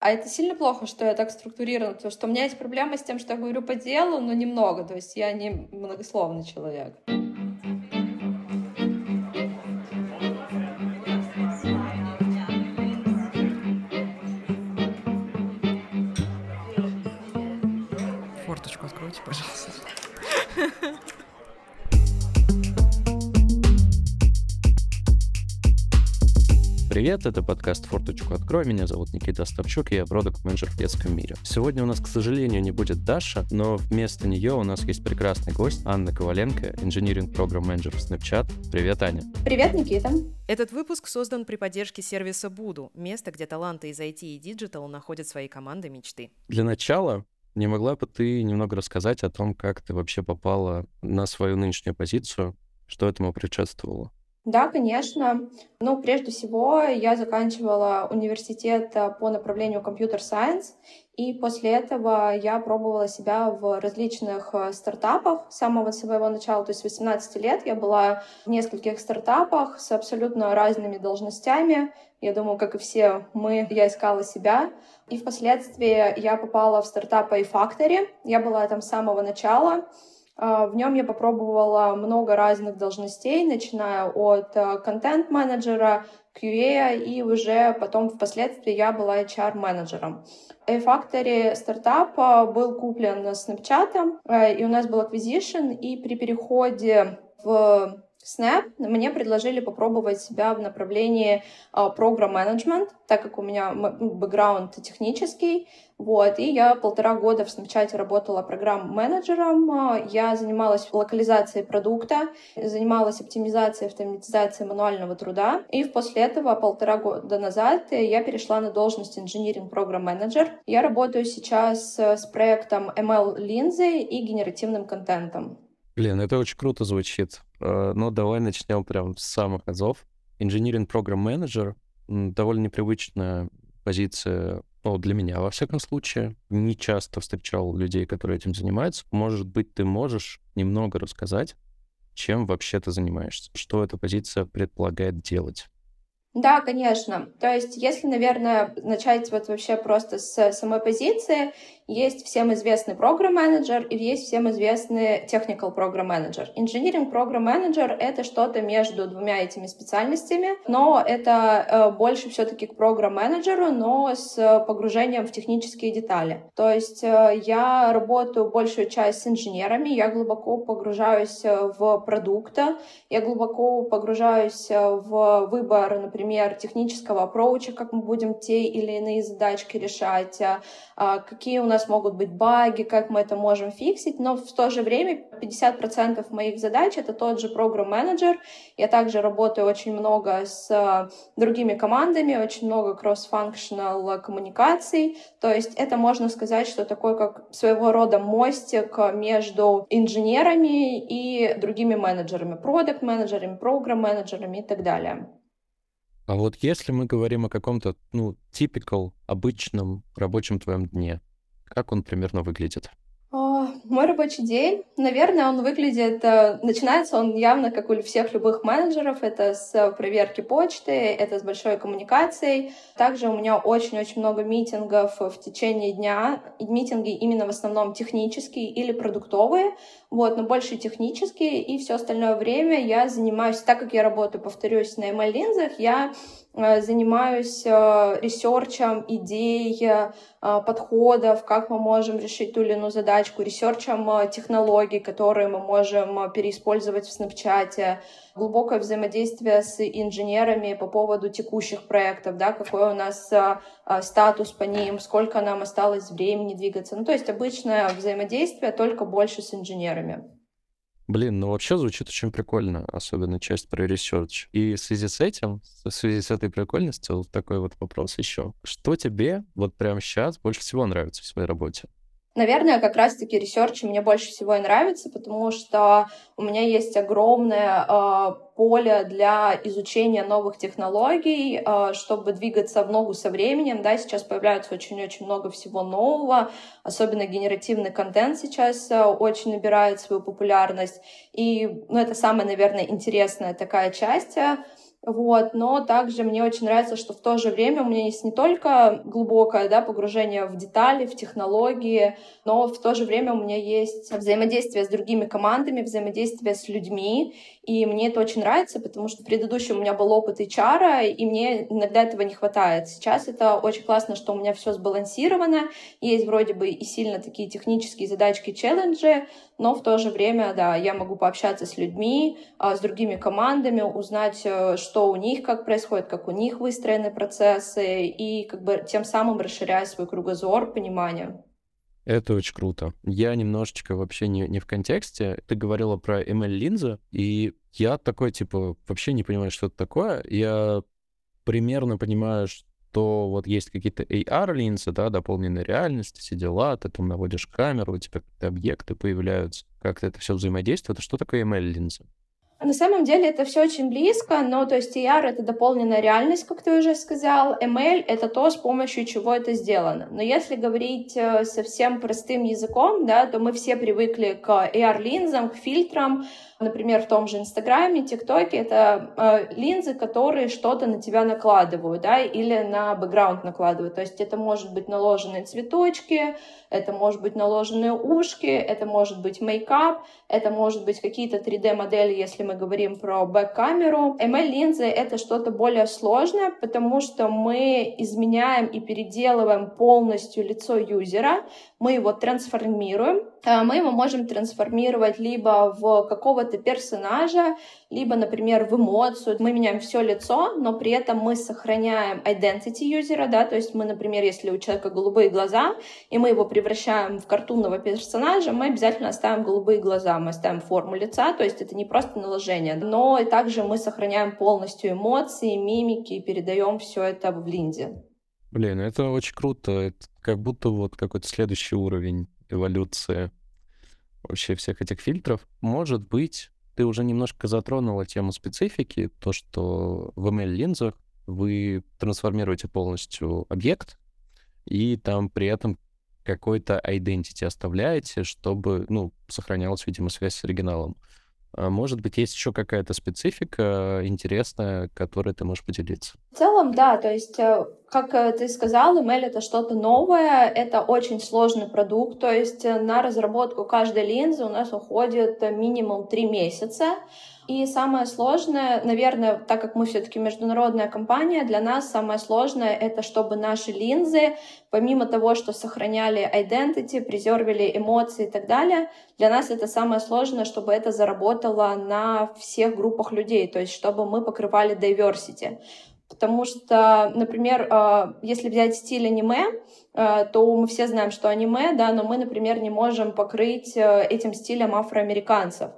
А это сильно плохо, что я так структурирована, потому что у меня есть проблема с тем, что я говорю по делу, но немного, то есть я не многословный человек. Форточку откройте, пожалуйста. Привет, это подкаст «Форточку открой». Меня зовут Никита Остапчук, я product manager в детском мире. Сегодня у нас, к сожалению, не будет Даша, но вместо нее у нас есть прекрасный гость Анна Коваленко, engineering program manager в Snapchat. Привет, Аня. Привет, Никита. Этот выпуск создан при поддержке сервиса Буду, место, где таланты из IT и digital находят свои команды мечты. Для начала не могла бы ты немного рассказать о том, как ты вообще попала на свою нынешнюю позицию, что этому предшествовало? Да, конечно. Ну, прежде всего, я заканчивала университет э, по направлению компьютер-сайенс, и после этого я пробовала себя в различных э, стартапах с самого своего начала, то есть 18 лет я была в нескольких стартапах с абсолютно разными должностями. Я думаю, как и все мы, я искала себя. И впоследствии я попала в стартап iFactory. Я была там с самого начала. А, в нем я попробовала много разных должностей, начиная от э, контент-менеджера, QA, и уже потом впоследствии я была HR-менеджером. A-Factory стартап э, был куплен Snapchat, э, и у нас был acquisition, и при переходе в Snap мне предложили попробовать себя в направлении программ uh, менеджмент, так как у меня бэкграунд технический, вот, и я полтора года в Snapchat работала программ-менеджером, я занималась локализацией продукта, занималась оптимизацией, автоматизацией мануального труда, и после этого полтора года назад я перешла на должность инжиниринг программ менеджер. Я работаю сейчас с проектом ML Lindsay и генеративным контентом. Блин, это очень круто звучит. Э, ну, давай начнем прям с самых азов. Engineering Program Manager — довольно непривычная позиция, ну, для меня, во всяком случае. Не часто встречал людей, которые этим занимаются. Может быть, ты можешь немного рассказать, чем вообще ты занимаешься? Что эта позиция предполагает делать? Да, конечно. То есть, если, наверное, начать вот вообще просто с самой позиции, есть всем известный программ-менеджер и есть всем известный technical программ-менеджер. Engineering программ-менеджер — это что-то между двумя этими специальностями, но это э, больше все-таки к программ-менеджеру, но с погружением в технические детали. То есть э, я работаю большую часть с инженерами, я глубоко погружаюсь э, в продукты, я глубоко погружаюсь в выбор, например, технического аппроуча, как мы будем те или иные задачки решать, какие у нас нас могут быть баги, как мы это можем фиксить, но в то же время 50% моих задач — это тот же программ-менеджер. Я также работаю очень много с э, другими командами, очень много кросс-функционал коммуникаций. То есть это можно сказать, что такой как своего рода мостик между инженерами и другими менеджерами, продукт-менеджерами, программ-менеджерами и так далее. А вот если мы говорим о каком-то, ну, typical, обычном рабочем твоем дне, как он примерно выглядит? А, мой рабочий день, наверное, он выглядит, э, начинается он явно, как у всех любых менеджеров, это с проверки почты, это с большой коммуникацией. Также у меня очень-очень много митингов в течение дня, митинги именно в основном технические или продуктовые, вот, но больше технические, и все остальное время я занимаюсь, так как я работаю, повторюсь, на ML-линзах, я Э, занимаюсь э, research ем идей, э, подходов, как мы можем решить ту или иную задачку, research ем технологий, которые мы можем переиспользовать в Snapchat, глубокое взаимодействие с инженерами по поводу текущих проектов, да, какой у нас статус по ним, сколько нам осталось времени двигаться. Ну, то есть обычное взаимодействие, только больше с инженерами. Блин, ну вообще звучит очень прикольно, особенно часть про research. И в связи с этим, в связи с этой прикольностью, такой вот вопрос еще. Что тебе вот прямо сейчас больше всего нравится в своей работе? Наверное, как раз-таки research мне больше всего и нравится, потому что у меня есть огромное э, поле для изучения новых технологий, э, чтобы двигаться в ногу со временем. Да, сейчас появляется очень-очень много всего нового, особенно генеративный контент сейчас э, очень набирает свою популярность. И ну, это самая, наверное, интересная такая часть Вот, но также мне очень нравится, что в то же время у меня есть не только глубокое да, погружение в детали, в технологии, но в то же время у меня есть взаимодействие с другими командами, взаимодействие с людьми, и мне это очень нравится, потому что в у меня был опыт HR, и мне иногда этого не хватает. Сейчас это очень классно, что у меня все сбалансировано, есть вроде бы и сильно такие технические задачки, челленджи, но в то же время, да, я могу пообщаться с людьми, а, с другими командами, узнать, э, что у них, как происходит, как у них выстроены процессы, и как бы тем самым расширяя свой кругозор, понимание. Это очень круто. Я немножечко вообще не, не в контексте. Ты говорила про ML-линзы, и я такой, типа, вообще не понимаю, что это такое. Я примерно понимаю, что вот есть какие-то AR-линзы, да, дополненной реальности, все дела, ты там наводишь камеру, у тебя какие-то объекты появляются, как-то это все взаимодействует. А что такое ML-линзы? На самом деле это все очень близко, но то есть AR — это дополненная реальность, как ты уже сказал, ML — это то, с помощью чего это сделано. Но если говорить э, совсем простым языком, да, то мы все привыкли к AR-линзам, к фильтрам, Например, в том же Инстаграме, ТикТоке это э, линзы, которые что-то на тебя накладывают, да, или на бэкграунд накладывают. То есть это может быть наложенные цветочки, это может быть наложенные ушки, это может быть мейкап, это может быть какие-то 3D-модели, если мы говорим про бэк-камеру. ML-линзы — это что-то более сложное, потому что мы изменяем и переделываем полностью лицо юзера, мы его трансформируем, мы его можем трансформировать либо в какого-то персонажа, либо, например, в эмоцию. Мы меняем все лицо, но при этом мы сохраняем identity юзера, да, то есть мы, например, если у человека голубые глаза, и мы его превращаем в картунного персонажа, мы обязательно оставим голубые глаза, мы оставим форму лица, то есть это не просто наложение, но и также мы сохраняем полностью эмоции, мимики и передаем все это в линзе. Блин, это очень круто. Это как будто вот какой-то следующий уровень эволюции вообще всех этих фильтров. Может быть, ты уже немножко затронула тему специфики, то, что в ML-линзах вы трансформируете полностью объект, и там при этом какой-то identity оставляете, чтобы, ну, сохранялась, видимо, связь с оригиналом. А может быть, есть еще какая-то специфика интересная, которой ты можешь поделиться? В целом, да, то есть, э, как э, ты сказал, email — это что-то новое, это очень сложный продукт, то есть э, на разработку каждой линзы у нас уходит минимум три месяца, и самое сложное, наверное, так как мы все-таки международная компания, для нас самое сложное это, чтобы наши линзы, помимо того, что сохраняли identity, презервили эмоции и так далее, для нас это самое сложное, чтобы это заработало на всех группах людей, то есть чтобы мы покрывали diversity. Потому что, например, э, если взять стиль аниме, э, то мы все знаем, что аниме, да, но мы, например, не можем покрыть э, этим стилем афроамериканцев.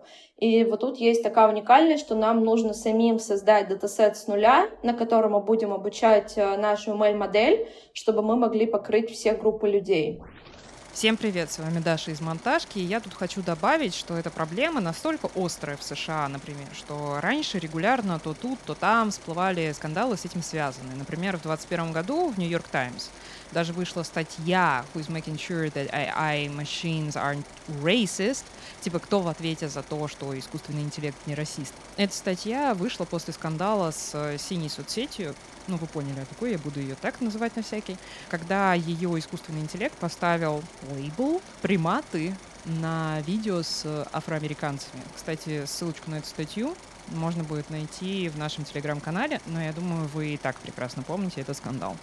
И вот тут есть такая уникальность, что нам нужно самим создать датасет с нуля, на котором мы будем обучать э, нашу ML-модель, чтобы мы могли покрыть все группы людей. Всем привет, с вами Даша из Монтажки, и я тут хочу добавить, что эта проблема настолько острая в США, например, что раньше регулярно то тут, то там всплывали скандалы с этим связанные. Например, в 2021 году в Нью-Йорк Таймс даже вышла статья «Who's making sure that AI machines aren't racist?» Типа, кто в ответе за то, что искусственный интеллект не расист? Эта статья вышла после скандала с э, синей соцсетью, ну, вы поняли, а какой я буду ее так называть на всякий, когда ее искусственный интеллект поставил лейбл приматы на видео с афроамериканцами. Кстати, ссылочку на эту статью можно будет найти в нашем телеграм-канале, но я думаю, вы и так прекрасно помните этот скандал.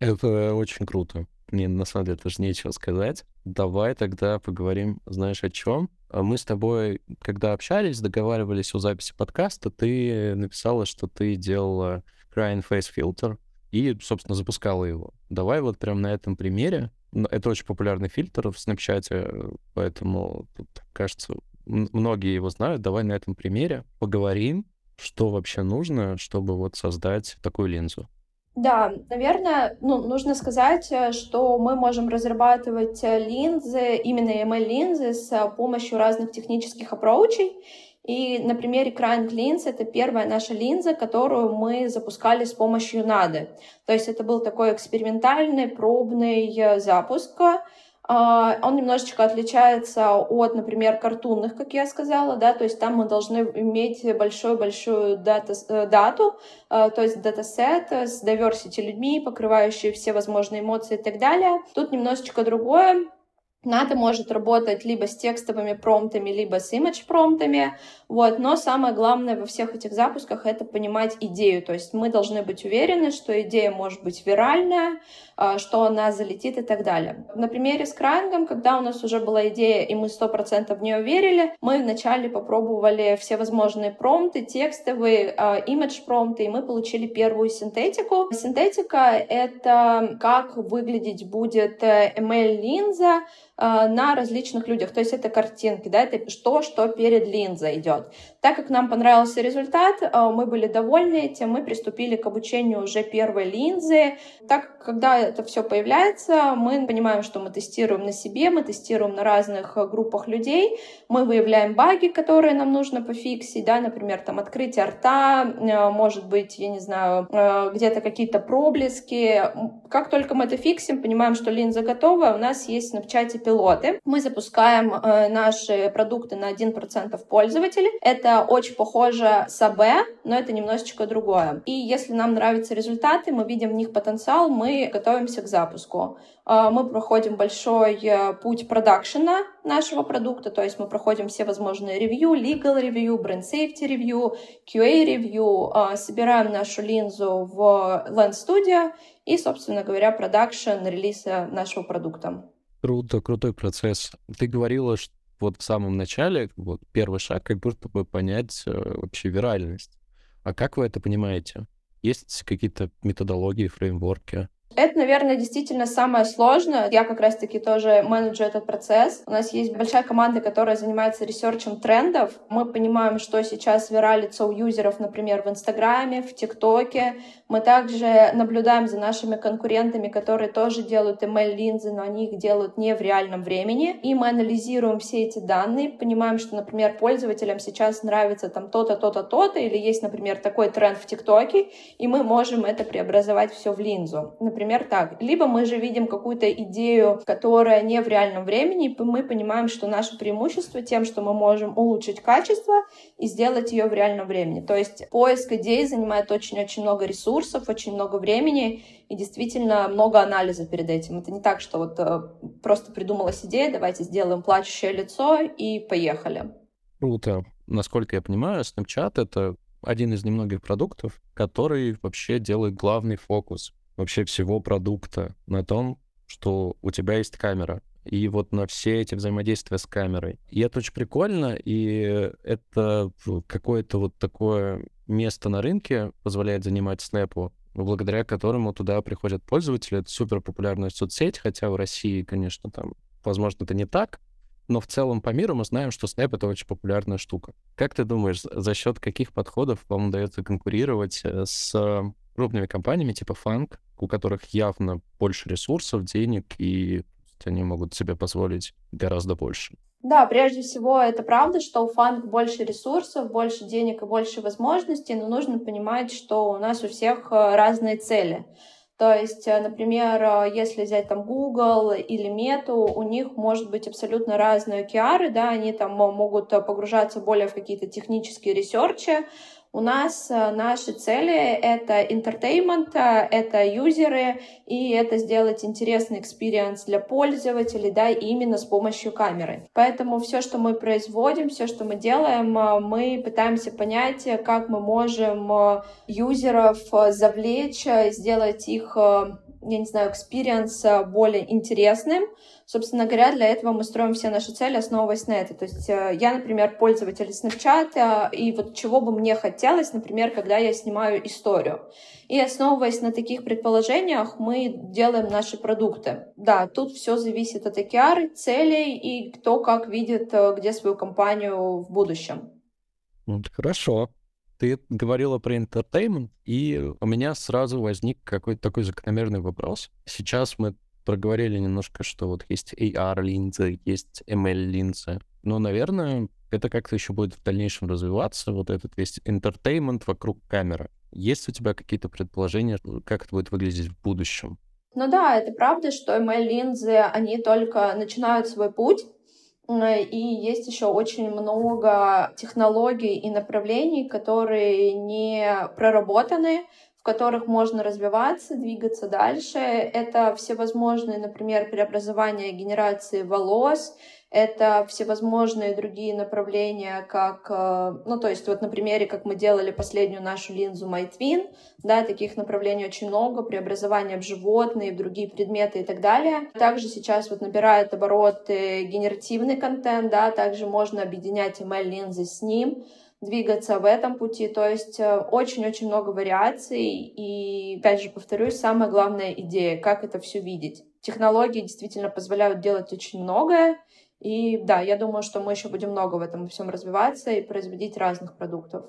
Это очень круто. Мне на самом деле даже нечего сказать. Давай тогда поговорим, знаешь, о чем? А мы с тобой, когда общались, договаривались о записи подкаста, ты написала, что ты делала Crying Face Filter и, собственно, запускала его. Давай вот прям на этом примере. Это очень популярный фильтр в Snapchat, поэтому, тут, кажется, многие его знают. Давай на этом примере поговорим, что вообще нужно, чтобы вот создать такую линзу. Да, наверное, ну, нужно сказать, э, что мы можем разрабатывать э, линзы, именно ML-линзы с э, помощью разных технических аппроучей. И на примере Crying Lens это первая наша линза, которую мы запускали с помощью NADA. То есть это был такой экспериментальный, пробный запуск, он немножечко отличается от, например, картунных, как я сказала, да, то есть там мы должны иметь большую-большую э, дату, э, то есть датасет с diversity людьми, покрывающие все возможные эмоции и так далее. Тут немножечко другое, надо может работать либо с текстовыми промптами, либо с image промптами, вот. но самое главное во всех этих запусках — это понимать идею, то есть мы должны быть уверены, что идея может быть виральная, а, что она залетит и так далее. На примере с Крайнгом, когда у нас уже была идея, и мы сто процентов в нее верили, мы вначале попробовали все возможные промпты, текстовые, image промпты, и мы получили первую синтетику. Синтетика — это как выглядеть будет э, ML-линза, на различных людях. То есть это картинки, да, это что, что перед линзой идет. Так как нам понравился результат, э, мы были довольны этим, мы приступили к обучению уже первой линзы. Так, когда это все появляется, мы понимаем, что мы тестируем на себе, мы тестируем на разных э, группах людей, мы выявляем баги, которые нам нужно пофиксить, да, например, там открытие рта, может быть, я не знаю, где-то какие-то проблески. Как только мы это фиксим, понимаем, что линза готова, у нас есть на чате пилоты. Мы запускаем э, наши продукты на 1% пользователей. Это очень похоже с АБ, но это немножечко другое. И если нам нравятся результаты, мы видим в них потенциал, мы готовимся к запуску. Э, мы проходим большой э, путь продакшена нашего продукта, то есть мы проходим все возможные ревью, legal ревью, brand safety ревью, QA ревью, э, собираем нашу линзу в Lens Studio и, собственно говоря, продакшн релиза нашего продукта. Круто, крутой процесс. Ты говорила, что вот в самом начале, вот первый шаг, как будто бы понять э, вообще виральность. А как вы это понимаете? Есть какие-то методологии, фреймворки? Это, наверное, действительно самое сложное. Я как раз-таки тоже manage у этот процесс. У нас есть большая команда, которая занимается research ем трендов. Мы понимаем, что сейчас viral ится у юзеров, например, в Инстаграме, в ТикТоке. Мы также наблюдаем за нашими конкурентами, которые тоже делают ML-линзы, но они их делают не в реальном времени. И мы анализируем все эти данные, понимаем, что, например, пользователям сейчас нравится там то-то, то-то, то-то, или есть, например, такой тренд в ТикТоке, и мы можем это преобразовать все в линзу. Например, например, так. Либо мы же видим какую-то идею, которая не в реальном времени, и мы понимаем, что наше преимущество тем, что мы можем улучшить качество и сделать ее в реальном времени. То есть поиск идей занимает очень-очень много ресурсов, очень много времени и действительно много анализа перед этим. Это не так, что вот э, просто придумалась идея, давайте сделаем плачущее лицо и поехали. Круто. Насколько я понимаю, Snapchat — это один из немногих продуктов, который вообще делает главный фокус вообще всего продукта на том, что у тебя есть камера. И вот на все эти взаимодействия с камерой. И это очень прикольно, и это какое-то вот такое место на рынке позволяет занимать Снэпу, благодаря которому туда приходят пользователи. Это супер популярная соцсеть, хотя в России, конечно, там, возможно, это не так, но в целом по миру мы знаем, что Snap — это очень популярная штука. Как ты думаешь, за счет каких подходов вам удается конкурировать э, с крупными компаниями типа Funk, у которых явно больше ресурсов, денег, и они могут себе позволить гораздо больше. Да, прежде всего, это правда, что у фанк больше ресурсов, больше денег и больше возможностей, но нужно понимать, что у нас у всех э, разные цели. То есть, э, например, э, если взять там Google или Meta, у них может быть абсолютно разные OKR, да, они там могут погружаться более в какие-то технические ресерчи, у нас э, наши цели — это entertainment, э, это юзеры, и это сделать интересный experience для пользователей, да, именно с помощью камеры. Поэтому все, что мы производим, все, что мы делаем, э, мы пытаемся понять, как мы можем юзеров завлечь, сделать их я не знаю, experience более интересным. Собственно говоря, для этого мы строим все наши цели, основываясь на это. То есть э, я, например, пользователь Snapchat, и вот чего бы мне хотелось, например, когда я снимаю историю. И основываясь на таких предположениях, мы делаем наши продукты. Да, тут все зависит от OKR, целей и кто как видит, где свою компанию в будущем. Хорошо. Ты говорила про entertainment, и у меня сразу возник какой-то такой закономерный вопрос. Сейчас мы проговорили немножко, что вот есть AR-линзы, есть ML-линзы. Но, наверное, это как-то еще будет в дальнейшем развиваться, вот этот весь entertainment вокруг камеры. Есть у тебя какие-то предположения, как это будет выглядеть в будущем? Ну да, это правда, что ML-линзы, они только начинают свой путь, и есть еще очень много технологий и направлений, которые не проработаны, в которых можно развиваться, двигаться дальше. Это всевозможные, например, преобразования генерации волос, это всевозможные другие направления, как, э, ну, то есть вот на примере, как мы делали последнюю нашу линзу MyTwin, да, таких направлений очень много, преобразования в животные, в другие предметы и так далее. Также сейчас вот набирает обороты генеративный контент, да, также можно объединять ML-линзы с ним, двигаться в этом пути. То есть э, очень-очень много вариаций. И, опять же, повторюсь, самая главная идея, как это все видеть. Технологии действительно позволяют делать очень многое, и да, я думаю, что мы еще будем много в этом всем развиваться и производить разных продуктов.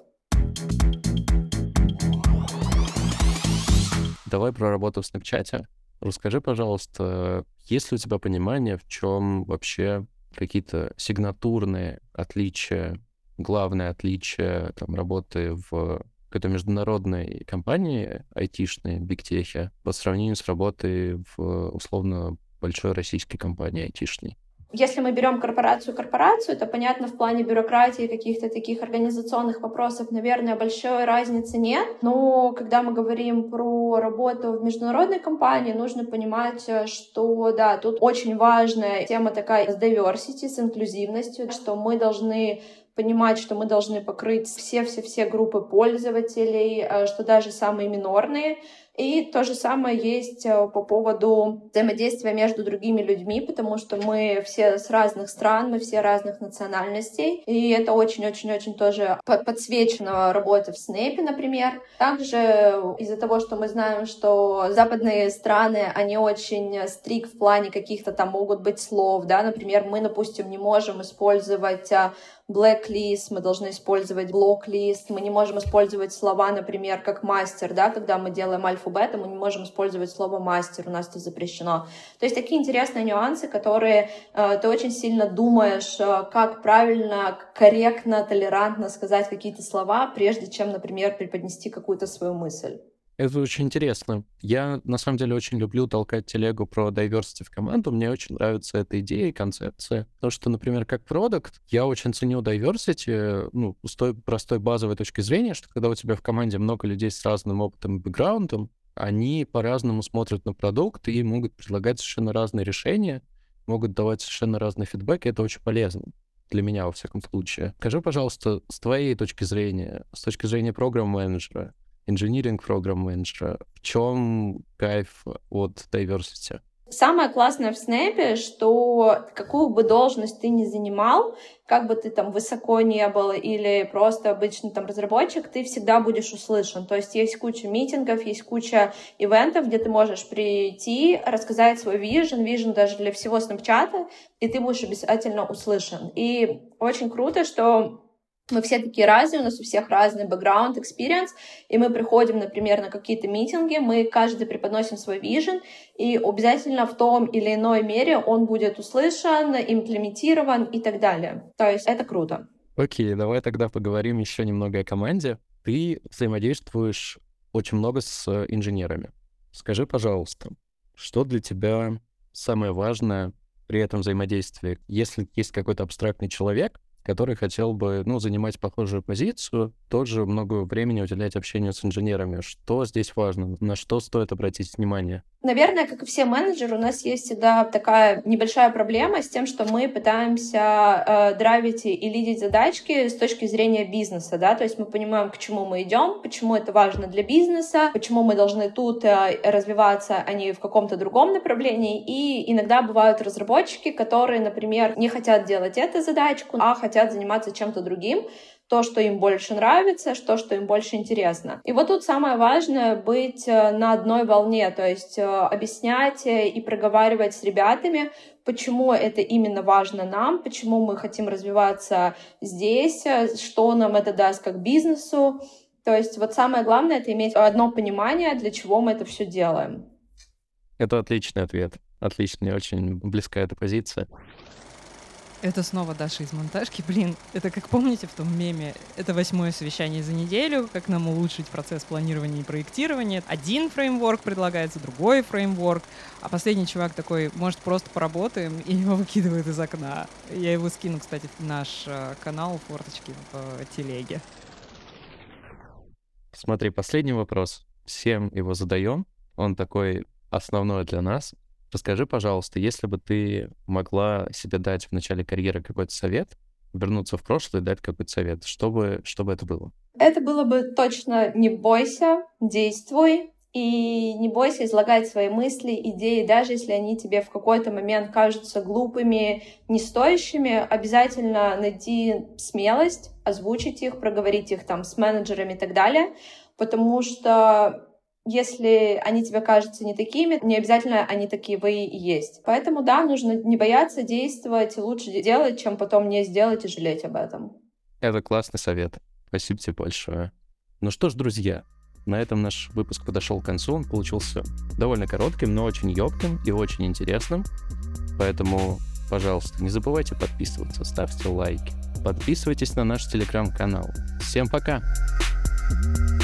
Давай про работу в Snapchat. Расскажи, пожалуйста, есть ли у тебя понимание, в чем вообще какие-то сигнатурные отличия, главное отличие там, работы в какой-то международной компании айтишной, бигтехе, по сравнению с работой в условно большой российской компании айтишной? Если мы берем корпорацию-корпорацию, то, понятно, в плане бюрократии каких-то таких организационных вопросов, наверное, большой разницы нет. Но когда мы говорим про работу в международной компании, нужно понимать, что, да, тут очень важная тема такая с diversity, с инклюзивностью, что мы должны понимать, что мы должны покрыть все-все-все группы пользователей, э, что даже самые минорные и то же самое есть э, по поводу взаимодействия между другими людьми, потому что мы все с разных стран, мы все разных национальностей, и это очень-очень-очень тоже подсвечено работа в Снэпе, например. Также из-за того, что мы знаем, что западные страны, они очень стрик в плане каких-то там могут быть слов, да, например, мы, допустим, не можем использовать а, blacklist, мы должны использовать blocklist, мы не можем использовать слова, например, как мастер, да, когда мы делаем альфа-бета, мы не можем использовать слово мастер, у нас это запрещено. То есть такие интересные нюансы, которые э, ты очень сильно думаешь, э, как правильно, корректно, толерантно сказать какие-то слова, прежде чем, например, преподнести какую-то свою мысль. Это очень интересно. Я, на самом деле, очень люблю толкать телегу про diversity в команду. Мне очень нравится эта идея и концепция. Потому что, например, как продукт, я очень ценю diversity, ну, с той простой базовой точки зрения, что когда у тебя в команде много людей с разным опытом и бэкграундом, они по-разному смотрят на продукт и могут предлагать совершенно разные решения, могут давать совершенно разный фидбэк, и это очень полезно для меня, во всяком случае. Скажи, пожалуйста, с твоей точки зрения, с точки зрения программ-менеджера, инжиниринг программ менеджера. В чем кайф от diversity? Самое классное в Снэпе, что какую бы должность ты ни занимал, как бы ты там высоко не был или просто обычный там разработчик, ты всегда будешь услышан. То есть есть куча митингов, есть куча ивентов, где ты можешь прийти, рассказать свой вижен, вижен даже для всего Снапчата, и ты будешь обязательно услышан. И очень круто, что мы все такие разные, у нас у всех разный бэкграунд, experience, и мы приходим, например, на какие-то митинги, мы каждый преподносим свой вижен, и обязательно в том или иной мере он будет услышан, имплементирован и так далее. То есть это круто. Окей, давай тогда поговорим еще немного о команде. Ты взаимодействуешь очень много с инженерами. Скажи, пожалуйста, что для тебя самое важное при этом взаимодействии? Если есть какой-то абстрактный человек, который хотел бы, ну, занимать похожую позицию, тоже много времени уделять общению с инженерами. Что здесь важно? На что стоит обратить внимание? Наверное, как и все менеджеры, у нас есть всегда такая небольшая проблема с тем, что мы пытаемся э, драйвить и лидить задачки с точки зрения бизнеса, да, то есть мы понимаем, к чему мы идем, почему это важно для бизнеса, почему мы должны тут э, развиваться, а не в каком-то другом направлении. И иногда бывают разработчики, которые, например, не хотят делать эту задачку, а хотят заниматься чем-то другим, то, что им больше нравится, то, что им больше интересно. И вот тут самое важное быть э, на одной волне, то есть э, объяснять э, и проговаривать с ребятами, почему это именно важно нам, почему мы хотим развиваться здесь, что нам это даст как бизнесу. То есть вот самое главное — это иметь одно понимание, для чего мы это все делаем. Это отличный ответ. Отличный, очень близкая эта позиция. Это снова Даша из монтажки. Блин, это как помните в том меме? Это восьмое совещание за неделю, как нам улучшить процесс планирования и проектирования. Один фреймворк предлагается, другой фреймворк, а последний чувак такой, может, просто поработаем, и его выкидывает из окна. Я его скину, кстати, в наш э, канал форточки в э, телеге. Смотри, последний вопрос. Всем его задаем. Он такой основной для нас. Расскажи, пожалуйста, если бы ты могла себе дать в начале карьеры какой-то совет, вернуться в прошлое и дать какой-то совет, что бы, что бы это было? Это было бы точно «не бойся, действуй», и не бойся излагать свои мысли, идеи, даже если они тебе в какой-то момент кажутся глупыми, не стоящими, обязательно найти смелость, озвучить их, проговорить их там с менеджерами и так далее, потому что если они тебе кажутся не такими, не обязательно они такие вы и есть. Поэтому, да, нужно не бояться действовать, лучше делать, чем потом не сделать и жалеть об этом. Это классный совет. Спасибо тебе большое. Ну что ж, друзья, на этом наш выпуск подошел к концу. Он получился довольно коротким, но очень ёбким и очень интересным. Поэтому, пожалуйста, не забывайте подписываться, ставьте лайки. Подписывайтесь на наш телеграм-канал. Всем пока! thank you